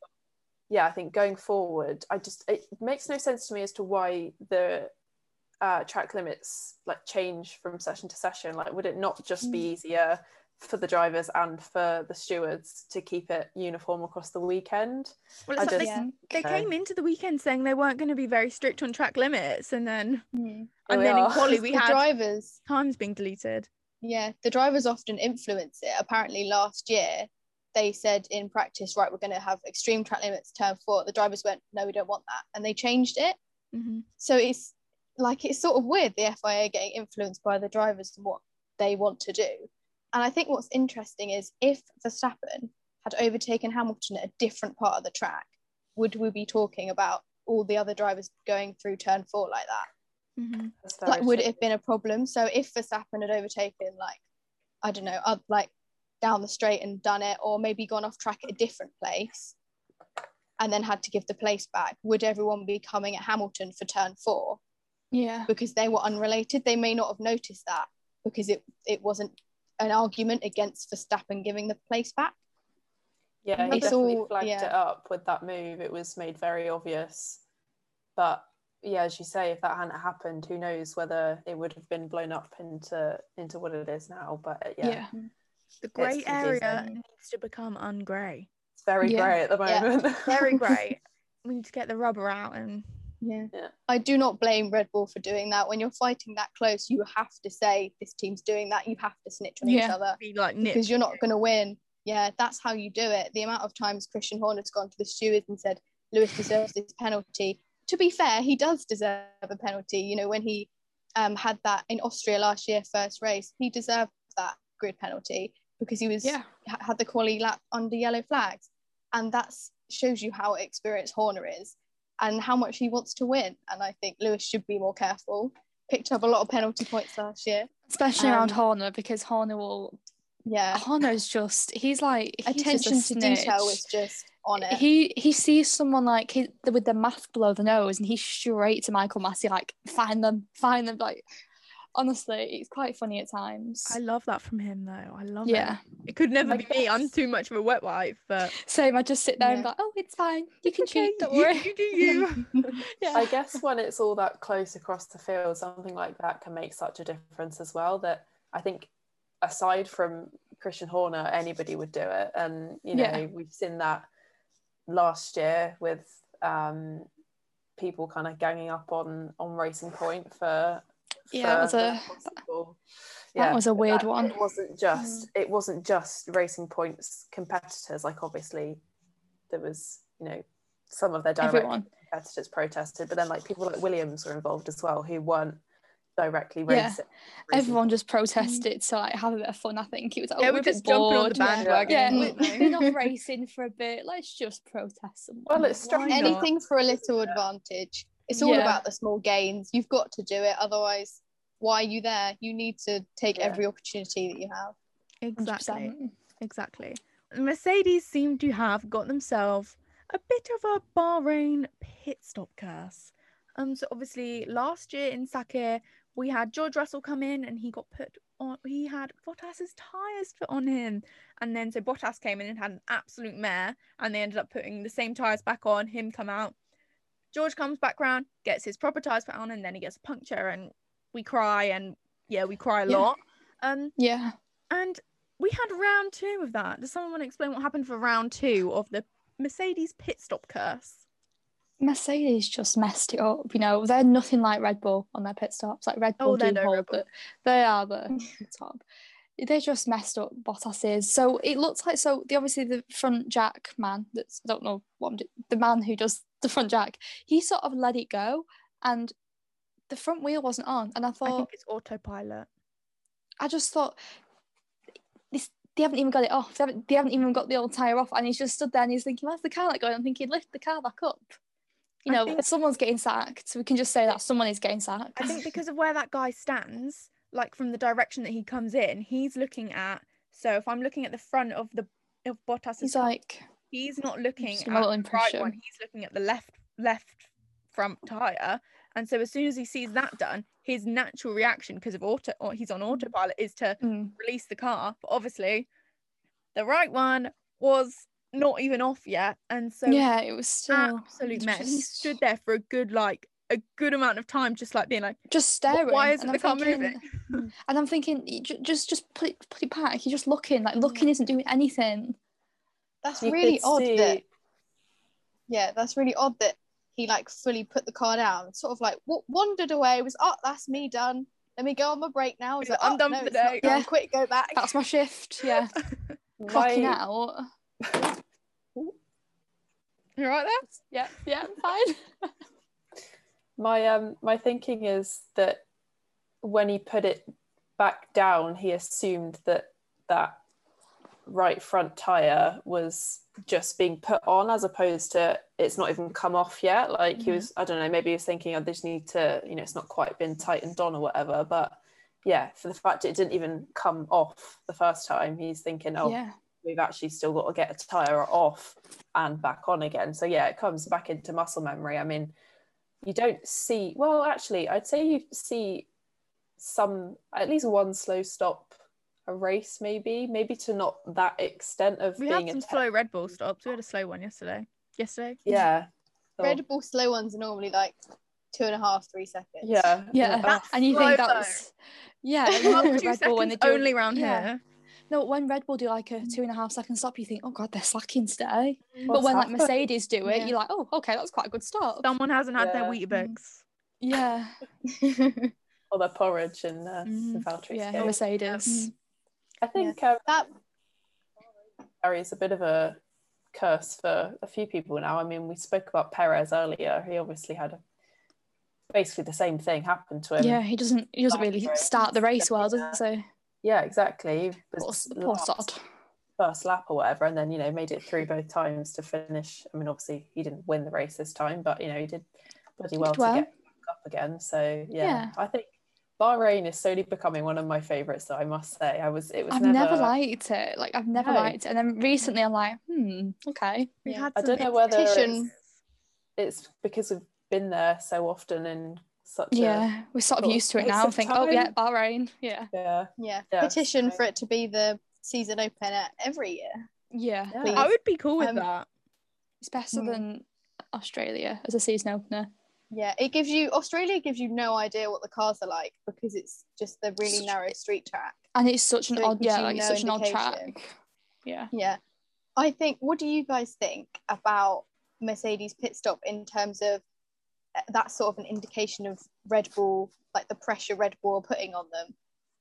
Yeah. yeah. I think going forward, I just it makes no sense to me as to why the uh, track limits like change from session to session. Like, would it not just be easier for the drivers and for the stewards to keep it uniform across the weekend? Well, I it's like just- they, Yeah. they came into the weekend saying they weren't going to be very strict on track limits, and then Mm. And we then in are. quali (laughs) we the had drivers times being deleted. Yeah, the drivers often influence it. Apparently, last year they said in practice, right, we're going to have extreme track limits turn four. The drivers went, no, we don't want that, and they changed it. hmm So it's like it's sort of weird the FIA getting influenced by the drivers and what they want to do. And I think what's interesting is if Verstappen had overtaken Hamilton at a different part of the track, would we be talking about all the other drivers going through turn four like that? Hmm like would it have been a problem? So if Verstappen had overtaken like I don't know up like down the straight and done it or maybe gone off track at a different place and then had to give the place back would everyone be coming at Hamilton for turn 4 yeah, because they were unrelated. They may not have noticed that because it it wasn't an argument against Verstappen giving the place back. Yeah, he It's definitely all- flagged yeah. it up with that move. It was made very obvious. But yeah, as you say, if that hadn't happened, who knows whether it would have been blown up into into what it is now. But uh, yeah, yeah, The grey area needs to become ungrey. it's very Yeah. grey at the moment. Yeah. moment. Very (laughs) grey. we need to get the rubber out and yeah. Yeah. I do not blame Red Bull for doing that when you're fighting that close you have to say this team's doing that you have to snitch on each other be like because you're not going to win. Yeah, that's how you do it. The amount of times Christian Horner's gone to the stewards and said Lewis deserves this penalty. To be fair, he does deserve a penalty. You know, when he um, had that in Austria last year, first race, he deserved that grid penalty because he was yeah, had the quali lap under yellow flags, and that shows you how experienced Horner is and how much he wants to win. And I think Lewis should be more careful. Picked up a lot of penalty points last year. especially around Um, Horner because Horner will. Yeah, Horner's just he's like he's attention just to detail is just on it. He he sees someone like he, with the mask below the nose, and he's straight to Michael Masi, like find them, find them. Like honestly, it's quite funny at times. I love that from him though. I love yeah, it. It could never I be me. I'm too much of a wet wipe, but same. I just sit there and be Yeah. like, oh, it's fine. You can okay, cheat. Don't you- worry. You do you. (laughs) yeah, I guess when it's all that close across the field, something like that can make such a difference as well. That I think, aside from Christian Horner, anybody would do it. And you know, Yeah. we've seen that last year with um, people kind of ganging up on on Racing Point for. Yeah, it was for a- possible- that was a weird that- one. It wasn't just it wasn't just Racing Point's competitors. Like obviously, there was you know some of their direct Everyone. competitors protested, but then like people like Williams were involved as well who weren't directly Yeah. Everyone just protested to like have a bit of fun. I think it was like, Yeah, oh, we're we're just jumping on the bored. bandwagon. Yeah, you we- know. we've been off racing for a bit. Let's just protest someone. Well, it's Why strange. not? Anything for a little advantage. It's all Yeah. about the small gains. You've got to do it, otherwise, why are you there? You need to take Yeah. every opportunity that you have. Exactly. 100%. Exactly. Mercedes seem to have got themselves a bit of a Bahrain pit stop curse. Um, so obviously last year in Sakhir, we had George Russell come in and he got put on. He had Bottas's tires put on him, and then so Bottas came in and had an absolute mare, and they ended up putting the same tires back on. Him come out. George comes back round, gets his proper tires put on, and then he gets a puncture, and we cry, and yeah, we cry a Yeah. lot. Um, Yeah. and we had round two of that. Does someone want to explain what happened for round two of the Mercedes pit stop curse? Mercedes just messed it up. You know, they're nothing like Red Bull on their pit stops. Like Red Oh, Bull they're do no hold the, they are (laughs) the top. They just messed up Bottas's. So it looks like so the obviously the front jack man that's I don't know what I'm do- the man who does (laughs) the front jack. He sort of let it go, and the front wheel wasn't on. And I I thought think it's autopilot. I just thought this they haven't even got it off. They haven't, they haven't even got the old tire off, and he's just stood there and he's thinking, "Where's the car not going?" I'm thinking, "Lift the car back up." You know, think- someone's getting sacked. We can just say that someone is getting sacked. I think because of where that guy stands, like from the direction that he comes in, he's looking at. So if I'm looking at the front of the of Bottas's, he's car, like, he's not looking at the little right impression. one. He's looking at the left left front tire. And so as soon as he sees that done, his natural reaction, because of auto, or he's on autopilot, is to mm, release the car. But obviously, the right one was not even off yet, and so yeah, it was still absolute it's mess. He stood there for a good like a good amount of time, just like being like, just staring. why isn't and the car thinking, moving? (laughs) And I'm thinking, just just put it put it back. You're just looking. Like mm. looking isn't doing anything. That's You really odd see- that yeah, that's really odd that he like fully put the car down, sort of like w- wandered away, was oh that's me done. Let me go on my break now. He's It's like, like, "I'm "Oh, done no, for the day." Yeah. Quick, go back. That's my shift. Yeah, (laughs) clocking out. You right there? Yeah, yeah, fine. (laughs) my um my thinking is that when he put it back down he assumed that that right front tire was just being put on as opposed to it's not even come off yet like he Mhm. was i don't know maybe he was thinking i just need to you know it's not quite been tightened on or whatever but yeah for the fact it didn't even come off the first time he's thinking oh Yeah, we've actually still got to get a tire off and back on again. So yeah, it comes back into muscle memory. I mean, you don't see well, actually, I'd say you see some at least one slow stop a race, maybe, maybe to not that extent of We being had some a te- slow Red Bull stops. We had a slow one yesterday. Yesterday. yeah. So, Red Bull slow ones are normally like two and a half, three seconds. yeah. yeah. That's and you slow think though. that's yeah. (laughs) You two Red Bull when they seconds do only round yeah. here. No, when Red Bull do like a two and a half second stop, you think, oh god, they're slacking today. but when like? Mercedes do it, Yeah. you're like, oh, okay, that's quite a good stop. Someone hasn't had their Yeah. Weetabix. Yeah, (laughs) Or the porridge and uh, Mhm. Valtteri's yeah, game. Mercedes. I think um, that carries a bit of a curse for a few people now. I mean, we spoke about Perez earlier. He obviously had a, basically the same thing happen to him. Yeah, he doesn't. He doesn't really start the race well, does he? Yeah, exactly. Poor, poor sod. first lap or whatever, and then you know made it through both times to finish. I mean, obviously he didn't win the race this time, but you know he did bloody well, did well. to get back up again. So yeah, Yeah. I think Bahrain is slowly becoming one of my favourites. Though I must say, I was it was I've never, liked it. Like I've never No. liked it, and then recently I'm like, hmm, okay. We Yeah. had I don't know whether it's, it's because we've been there so often in such a Yeah, we're sort of used to it now. I of think, oh yeah. Bahrain. Yeah, yeah. yeah, Yeah, petition so- for it to be the season opener every year. yeah. Yeah. I would be cool with Um, that. It's better Hmm. than Australia as a season opener. Yeah, it gives you Australia gives you no idea what the cars are like because it's just the really Such- narrow street track. And it's such an So odd, yeah, like no such an odd track. Yeah. Yeah. I think what do you guys think about Mercedes pit stop in terms of that's sort of an indication of Red Bull, like the pressure Red Bull are putting on them,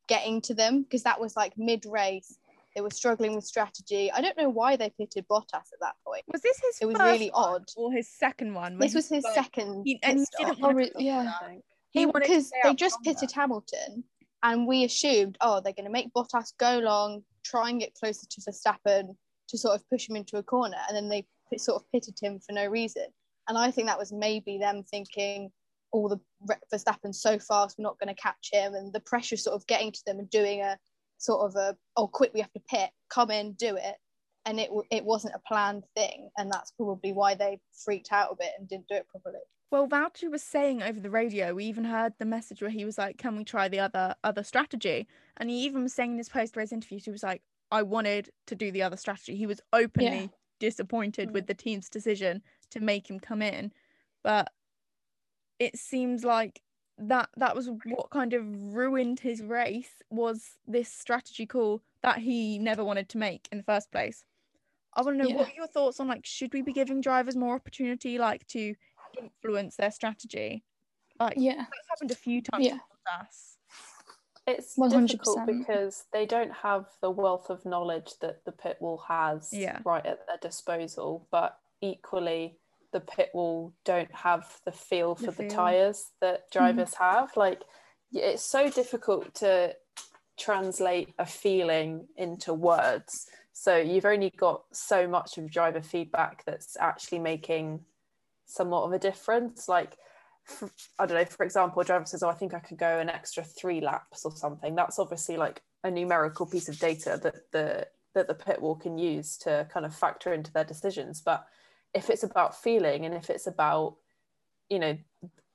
getting to them because that was like mid race. They were struggling with strategy. I don't know why they pitted Bottas at that point. Was this his It was first really one odd. or his second one? This was his like- second he- and he didn't want re- to yeah. I think. He wanted because they just longer. pitted Hamilton, and we assumed, oh, they're going to make Bottas go long, try and get closer to Verstappen to sort of push him into a corner, and then they sort of pitted him for no reason. And I think that was maybe them thinking, all the Verstappen so fast, we're not going to catch him, and the pressure sort of getting to them and doing a sort of a oh quick we have to pit, come in, do it, and it it wasn't a planned thing, and that's probably why they freaked out a bit and didn't do it properly. Well, Valtteri was saying over the radio, we even heard the message where he was like, "Can we try the other other strategy?" And he even was saying in his post race interview, he was like, "I wanted to do the other strategy." He was openly Yeah. Disappointed with mm. the team's decision to make him come in, but it seems like that that was what kind of ruined his race was this strategy call that he never wanted to make in the first place. I want to know Yeah. what are your thoughts on like should we be giving drivers more opportunity like to influence their strategy? Like Yeah. that's happened a few times Yeah. with us. It's 100%. difficult because they don't have the wealth of knowledge that the pit wall has Yeah. right at their disposal, but equally the pit wall don't have the feel for the feel. tires that drivers have. Like it's so difficult to translate a feeling into words. So you've only got so much of driver feedback that's actually making somewhat of a difference. Like for, I don't know, for example, a driver says, Oh, I think I could go an extra three laps or something. That's obviously like a numerical piece of data that the that the pit wall can use to kind of factor into their decisions. But if it's about feeling and if it's about, you know,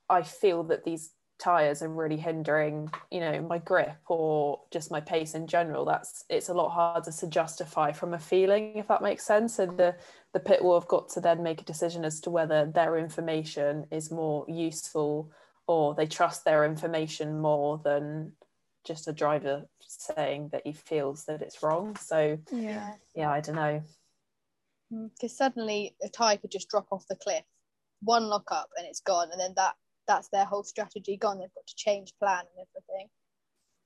I feel that these tires are really hindering, you know, my grip or just my pace in general, that's it's a lot harder to justify from a feeling, if that makes sense. so the the pit will have got to then make a decision as to whether their information is more useful or they trust their information more than just a driver saying that he feels that it's wrong. So Yeah. yeah, I don't know. Mm, because suddenly a tire could just drop off the cliff, one lock up and it's gone, and then that that's their whole strategy gone. They've got to change plan and everything.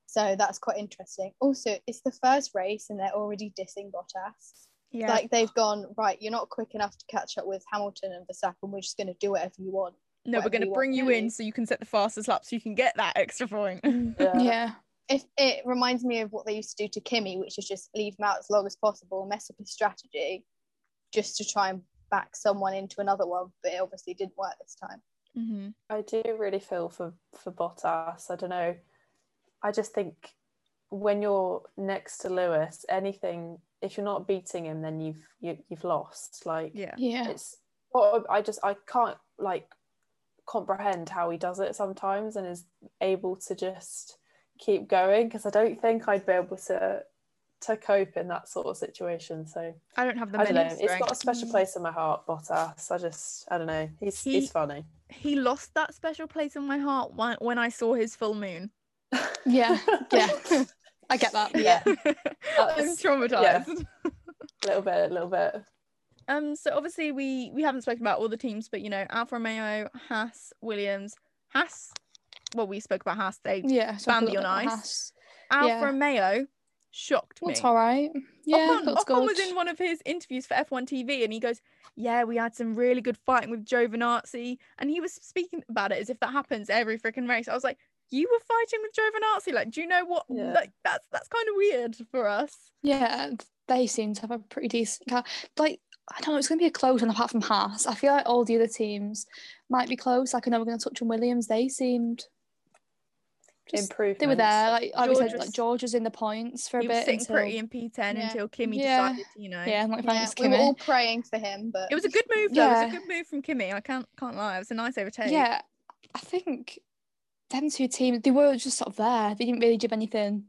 So that's quite interesting. Also, it's the first race and they're already dissing Bottas. Yeah. Like they've gone right. You're not quick enough to catch up with Hamilton and Verstappen. We're just going to do whatever you want. no, we're going to bring you in so you can set the fastest lap so you can get that extra point. Yeah. (laughs) Yeah. If it reminds me of what they used to do to Kimi, which is just leave him out as long as possible, mess up his strategy, just to try and back someone into another one. But it obviously didn't work this time. Hmm I do really feel for for Bottas. I don't know. I just think when you're next to Lewis, anything if you're not beating him, then you've you, you've lost. Like Yeah. Yeah. it's. Well, I just I can't like comprehend how he does it sometimes and is able to just keep going because I don't think I'd be able to to cope in that sort of situation. So I don't have the I don't know. mental It's got a special place in my heart, Bottas. I just I don't know. He's He- he's funny. He lost that special place in my heart when, when I saw his full moon. (laughs) Yeah. Yeah. I get that. Yeah. (laughs) I'm That's- traumatized. A little bit, a little bit. Um, so obviously we we haven't spoken about all the teams, but you know, Alfa Romeo, Haas, Williams, Haas. Well, we spoke about Haas. They Yeah. so I Bambi feel on ice. Alfa Yeah. Romeo shocked me. That's all right. Yeah. Ocon, Ocon was in one of his interviews for F1 TV and he goes, Yeah, we had some really good fighting with Giovinazzi. And he was speaking about it as if that happens every freaking race. I was like, You were fighting with Giovinazzi? Like, do you know what? Yeah. Like, that's that's kind of weird for us. Yeah, they seem to have a pretty decent car. Like, I don't know, it's going to be a close one apart from Haas. I feel like all the other teams might be close. Like, I know we're going to touch on Williams. They seemed. Just, Improvement. they were there. Like, like we said, George like George was in the points for a He was bit. sitting Until, pretty in P10 Yeah. until Kimi Yeah. decided, you know. Yeah, and like, Yeah, thanks, we were all praying for him, but It was a good move though. It was a good move from Kimi. I can't can't lie. It was a nice overtake. Yeah, I think them two teams, they were just sort of there. They didn't really do anything.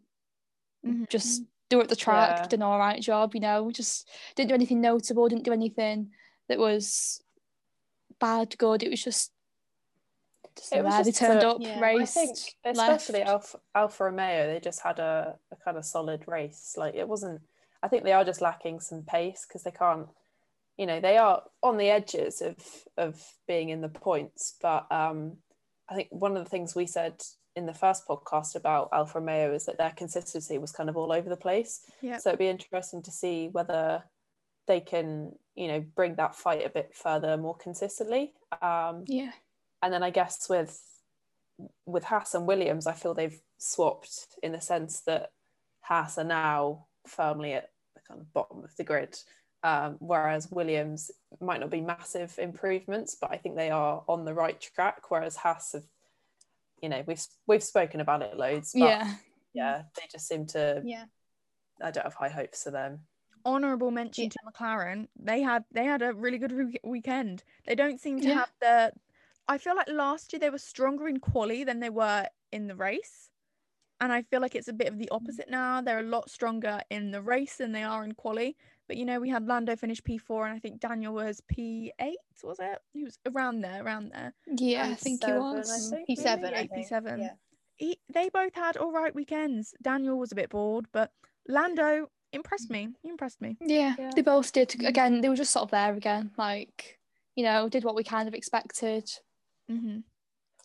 Mhm. Just do were at the track, Yeah. did an all right job, you know, just didn't do anything notable, didn't do anything that was bad, good. It was just, just It was there. They just turned a- up, Yeah. I think especially left. Alfa, Alfa Romeo, they just had a, a kind of solid race. Like it wasn't. I think they are just lacking some pace because they can't. You know, they are on the edges of of being in the points, but um, I think one of the things we said in the first podcast about Alfa Romeo is that their consistency was kind of all over the place. Yeah. So it'd be interesting to see whether they can, you know, bring that fight a bit further more consistently. Um, Yeah. And then I guess with with Haas and Williams, I feel they've swapped in the sense that Haas are now firmly at the kind of bottom of the grid, Um, whereas Williams might not be massive improvements, but I think they are on the right track. Whereas Haas have, you know, we've we've spoken about it loads. But Yeah. yeah, they just seem to. Yeah. I don't have high hopes for them. Honorable mention Yeah. to McLaren. They had they had a really good week- weekend. They don't seem to Yeah. have the. I feel like last year they were stronger in quali than they were in the race, and I feel like it's a bit of the mm. opposite now. They're a lot stronger in the race than they are in quali. But you know, we had Lando finish P four, and I think Daniel was P eight. Was it? He was around there, around there. Yeah, um, I think he was. I think, P seven, maybe. I Yeah, think. P7. Yeah. He, they both had all right weekends. Daniel was a bit bored, but Lando impressed me. He impressed me. Yeah, Yeah. they both did. Mm. Again, they were just sort of there again. Like, you know, did what we kind of expected hmm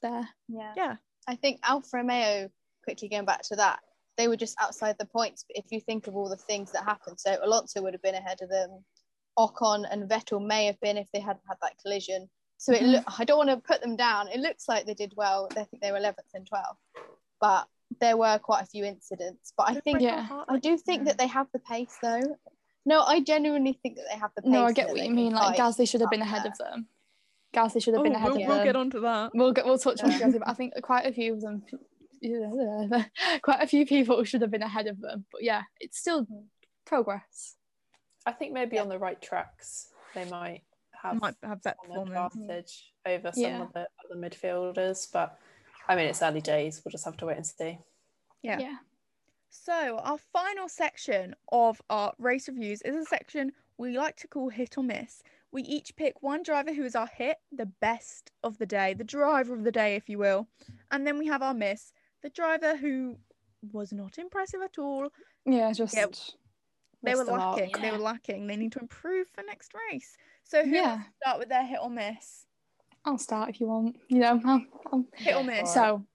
there. Yeah. Yeah. I think Alfa Romeo, quickly going back to that, they were just outside the points. But if you think of all the things that happened, so Alonso would have been ahead of them. Ocon and Vettel may have been if they hadn't had that collision. So it Mhm. look, I don't want to put them down. It looks like they did well. I think they were 11th and 12th, but there were quite a few incidents. But I Don't think yeah, I do think that they have the pace though. No, I genuinely think that they have the pace. No, I get what you mean. Like, fight Gasly should have been ahead there. of them. Gasly should have Oh, been ahead we'll, of them. we'll them. get onto that. We'll get we'll touch on Yeah. Gasly, but I think quite a few of them, (laughs) quite a few people should have been ahead of them. But yeah, it's still progress. I think maybe Yeah. on the right tracks they might have Might have that performance. advantage over some Yeah. of the other midfielders. But I mean, it's early days. We'll just have to wait and see. Yeah. yeah. So, our final section of our race reviews is a section we like to call hit or miss. We each pick one driver who is our hit, the best of the day, the driver of the day, if you will. And then we have our miss, the driver who was not impressive at all. Yeah, just Yeah. They were the mark. lacking. They were lacking. They need to improve for next race. So, who Yeah. wants to start with their hit or miss? I'll start if you want. You know, (laughs) I'll, I'll... Hit or miss? so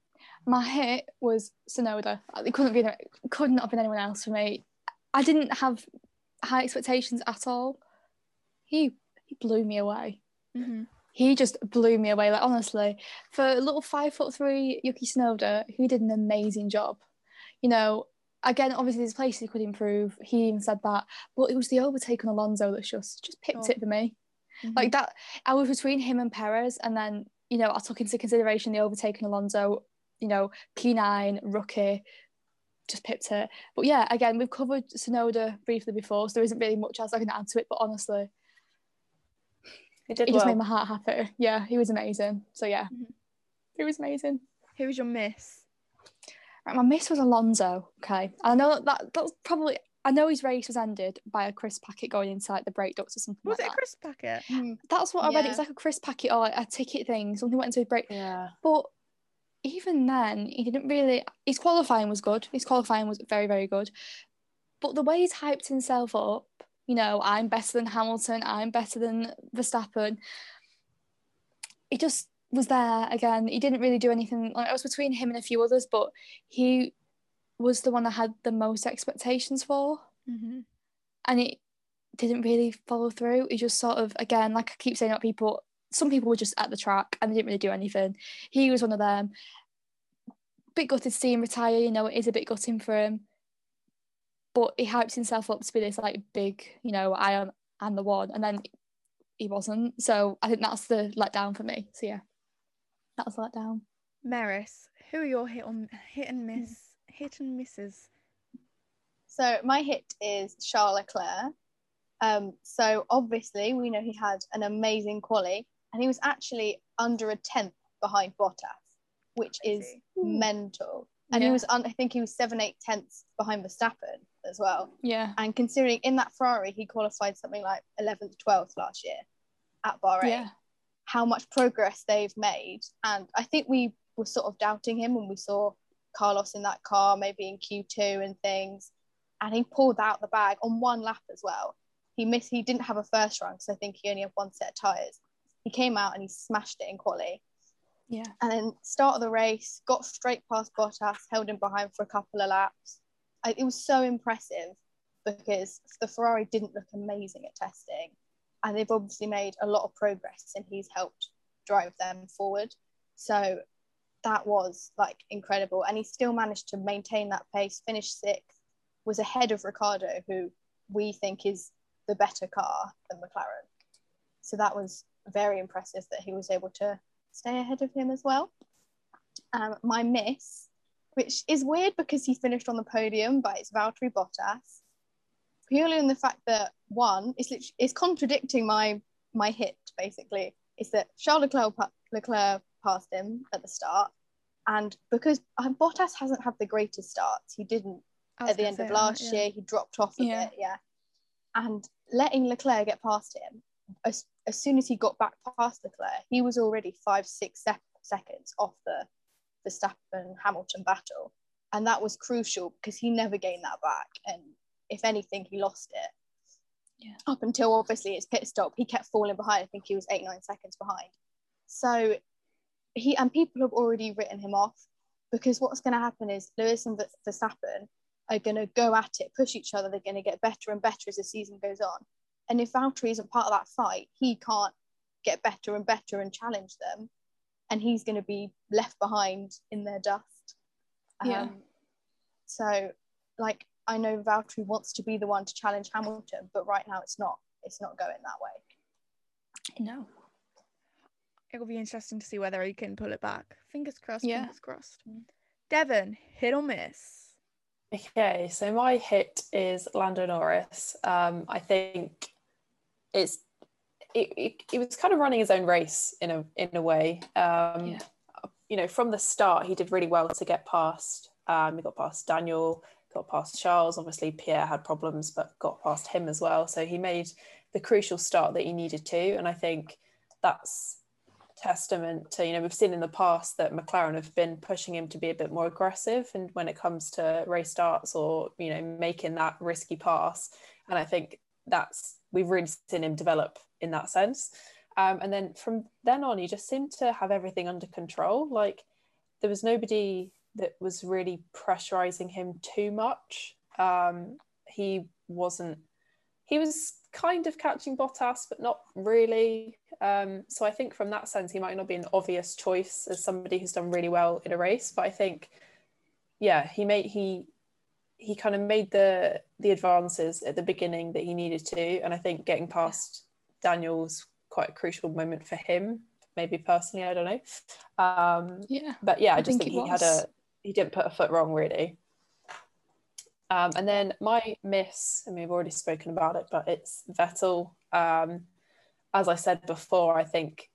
my hit was Tsunoda. It couldn't be could not have been anyone else for me. I didn't have high expectations at all. He he blew me away. Mhm. He just blew me away. Like honestly, for a little five foot three Yuki Tsunoda, he did an amazing job. You know, again, obviously there's places he could improve. He even said that, but it was the overtake on Alonso that just just picked Sure. it for me. Mhm. Like that, I was between him and Perez, and then you know I took into consideration the overtake on Alonso. You know, P9 rookie, just pipped it. But yeah, again, we've covered Tsunoda briefly before, so there isn't really much else I can add to it. But honestly, He did it just well. made my heart happy. Yeah, he was amazing. So yeah, Mhm. he was amazing. Who was your miss? Right, my miss was Alonso. Okay, I know that that was probably. I know his race was ended by a crisp packet going into like the brake ducts or something Was like it a crisp packet? Hmm. That's what I read. It was like a crisp packet or like a ticket thing. Something went into his brake. Yeah. But even then, he didn't really. His qualifying was good. His qualifying was very, very good. But the way he's hyped himself up, you know, I'm better than Hamilton. I'm better than Verstappen. He just was there again. He didn't really do anything. Like, I was between him and a few others, but he was the one I had the most expectations for, Mm-hmm. and it didn't really follow through. He just sort of, again, like I keep saying, about people. Some people were just at the track and they didn't really do anything. He was one of them. Bit gutted to see him retire. You know, it is a bit gutting for him. But he hyped himself up to be this like big, you know, I am I'm the one, and then he wasn't. So I think that's the letdown for me. So yeah, that was the letdown. Maris, who are your hit on hit and miss hit and misses? So my hit is Charles Leclerc. Um, so obviously we know he had an amazing quali, and he was actually under a tenth behind Bottas, which is mental. And he was, un- I think he was seven, eight tenths behind Verstappen as well. Yeah, And considering in that Ferrari he qualified something like 11th, 12th last year at Bahrain, yeah, how much progress they've made. And I think we were sort of doubting him when we saw Carlos in that car, maybe in Q2 and things. And he pulled out the bag on one lap as well. He missed, he didn't have a first run, so I think he only had one set of tyres. He came out and he smashed it in quali. yeah, And then start of the race, got straight past Bottas, held him behind for a couple of laps. I, it was so impressive because the Ferrari didn't look amazing at testing, and they've obviously made a lot of progress, and he's helped drive them forward. So that was like incredible, and he still managed to maintain that pace, finish sixth, was ahead of Ricciardo, who we think is the better car than McLaren. So that was very impressive that he was able to stay ahead of him as well. Um, my miss, which is weird because he finished on the podium, but it's Valtteri Bottas. Purely in the fact that one, it's literally, it's contradicting my my hit basically. Is that Charles Leclerc, Leclerc passed him at the start, and because um, Bottas hasn't had the greatest starts, he didn't at the end of last that, yeah. year. He dropped off a yeah. bit, yeah. And letting Leclerc get past him, as, as soon as he got back past Leclerc, he was already five, six se- seconds off the Verstappen Hamilton battle. And that was crucial because he never gained that back. And if anything, he lost it. Yeah. Up until obviously his pit stop, he kept falling behind. I think he was eight, nine seconds behind. So he and people have already written him off because what's going to happen is Lewis and Verstappen are going to go at it, push each other. They're going to get better and better as the season goes on. And if Valtteri isn't part of that fight, he can't get better and better and challenge them. And he's going to be left behind in their dust. Yeah. Um, so, like, I know Valtteri wants to be the one to challenge Hamilton, but right now it's not. It's not going that way. No. It'll be interesting to see whether he can pull it back. Fingers crossed. Yeah. Fingers crossed. Devon, hit or miss? Okay, so my hit is Lando Norris. Um, I think it's it, it, it, was kind of running his own race in a in a way. Um, yeah. You know, from the start, he did really well to get past. Um, he got past Daniel, got past Charles. Obviously, Pierre had problems, but got past him as well. So he made the crucial start that he needed to, and I think that's testament to you know we've seen in the past that McLaren have been pushing him to be a bit more aggressive and when it comes to race starts or you know making that risky pass and I think that's we've really seen him develop in that sense um, and then from then on he just seemed to have everything under control like there was nobody that was really pressurizing him too much um, he wasn't he was kind of catching Bottas, but not really. Um, so I think from that sense, he might not be an obvious choice as somebody who's done really well in a race. But I think, yeah, he made he he kind of made the the advances at the beginning that he needed to, and I think getting past Daniel's quite a crucial moment for him. Maybe personally, I don't know. Um, yeah, but yeah, I, I just think, think he had a he didn't put a foot wrong really. Um, and then my miss, and we've already spoken about it, but it's Vettel. Um, as I said before, I think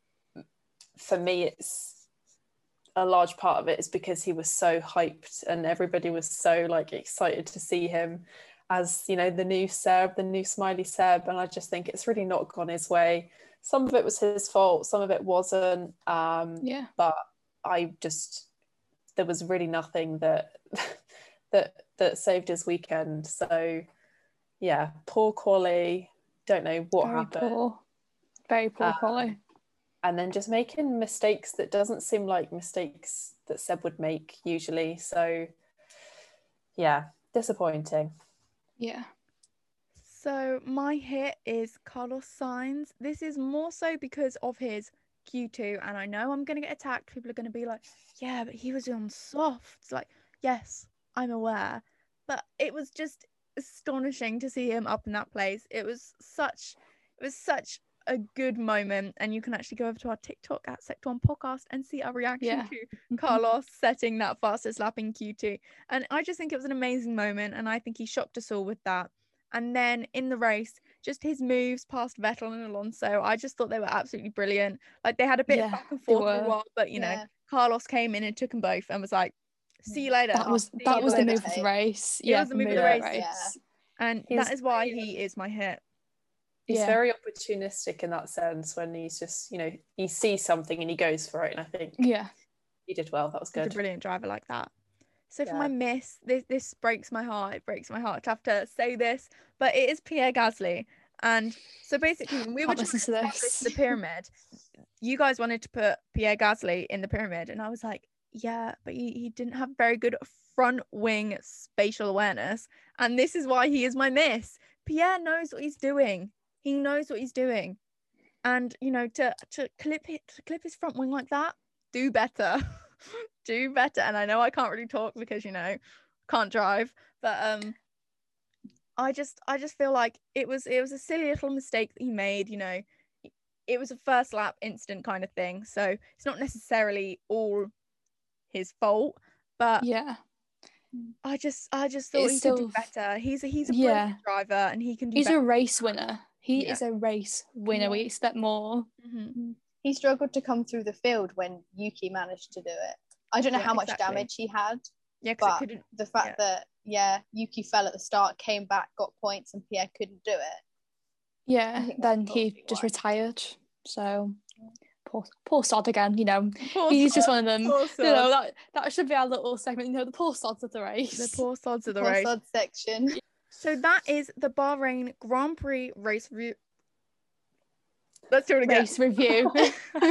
for me, it's a large part of it is because he was so hyped and everybody was so like excited to see him as you know the new Seb, the new smiley Seb, and I just think it's really not gone his way. Some of it was his fault, some of it wasn't. Um, yeah, but I just there was really nothing that (laughs) that that saved his weekend. So yeah, poor quality. Don't know what Very happened. Poor. Very poor quality. And then just making mistakes that doesn't seem like mistakes that Seb would make usually. So yeah, disappointing. Yeah. So my hit is Carlos Sainz. This is more so because of his Q2, and I know I'm gonna get attacked. People are gonna be like, "Yeah, but he was on soft." It's like, yes, I'm aware, but it was just astonishing to see him up in that place. It was such, it was such a good moment, and you can actually go over to our TikTok at Sector One Podcast and see our reaction yeah. to (laughs) Carlos setting that fastest lap in Q2. And I just think it was an amazing moment, and I think he shocked us all with that. And then in the race, just his moves past Vettel and Alonso, I just thought they were absolutely brilliant. Like they had a bit yeah, of back and forth for a while, but you know, Carlos came in and took them both and was like, "See you later." That was that was the move of the race. It was the move of the race, yeah. and that is why he is my hit. He's Yeah. very opportunistic in that sense when he's just, you know, he sees something and he goes for it. And I think Yeah. he did well. That was He's a good. brilliant driver like that. So for Yeah. my miss, this this breaks my heart. It breaks my heart to have to say this, but it is Pierre Gasly. And so basically, when we were listen to this. the pyramid, you guys wanted to put Pierre Gasly in the pyramid, and I was like, yeah, but he, he didn't have very good front wing spatial awareness, and this is why he is my miss. Pierre knows what he's doing. He knows what he's doing, and you know to to clip it to clip his front wing like that, do better, (laughs) do better. And I know I can't really talk because you know can't drive, but um I just I just feel like it was it was a silly little mistake that he made, you know. It was a first lap incident kind of thing. So it's not necessarily all his fault, but Yeah. I just I just thought It's he could do better. He's a he's a Yeah. driver and he can do better. He's better. a race winner. He Yeah. is a race winner. We expect more. Mhm. He struggled to come through the field when Yuki managed to do it. I don't know Yeah, how much exactly. damage he had. Yeah, because but The fact that yeah, Yuki fell at the start, came back, got points, and Pierre couldn't do it. Yeah. Then he just why. retired. So poor poor sod again, you know. (laughs) Poor He's just one of them. You know, that, that should be our little segment, you know, the poor sods of the race. the poor sods of the Poor race. sod section. (laughs) So that is the Bahrain Grand Prix race review. Let's do it again. race review. (laughs) (laughs)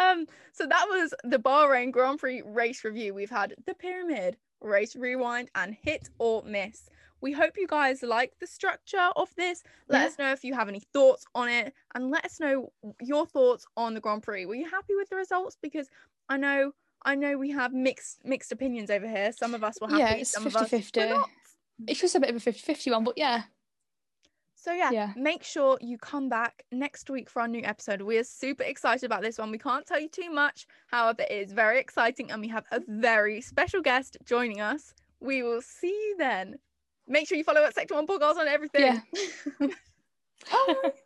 um, so that was the Bahrain Grand Prix race review. We've had the pyramid, race rewind, and hit or miss. We hope you guys like the structure of this. Let Yeah. us know if you have any thoughts on it, and let us know your thoughts on the Grand Prix. Were you happy with the results? Because I know, I know we have mixed mixed opinions over here. Some of us were happy, Yeah, it's some of us were 50-50. not. It's just a bit of a 50 50 one, but yeah. So yeah, Yeah. make sure you come back next week for our new episode. We are super excited about this one. We can't tell you too much. However, it is very exciting and we have a very special guest joining us. We will see you then. Make sure you follow at Sector One Podcast on everything. Yeah. (laughs) (laughs) (laughs)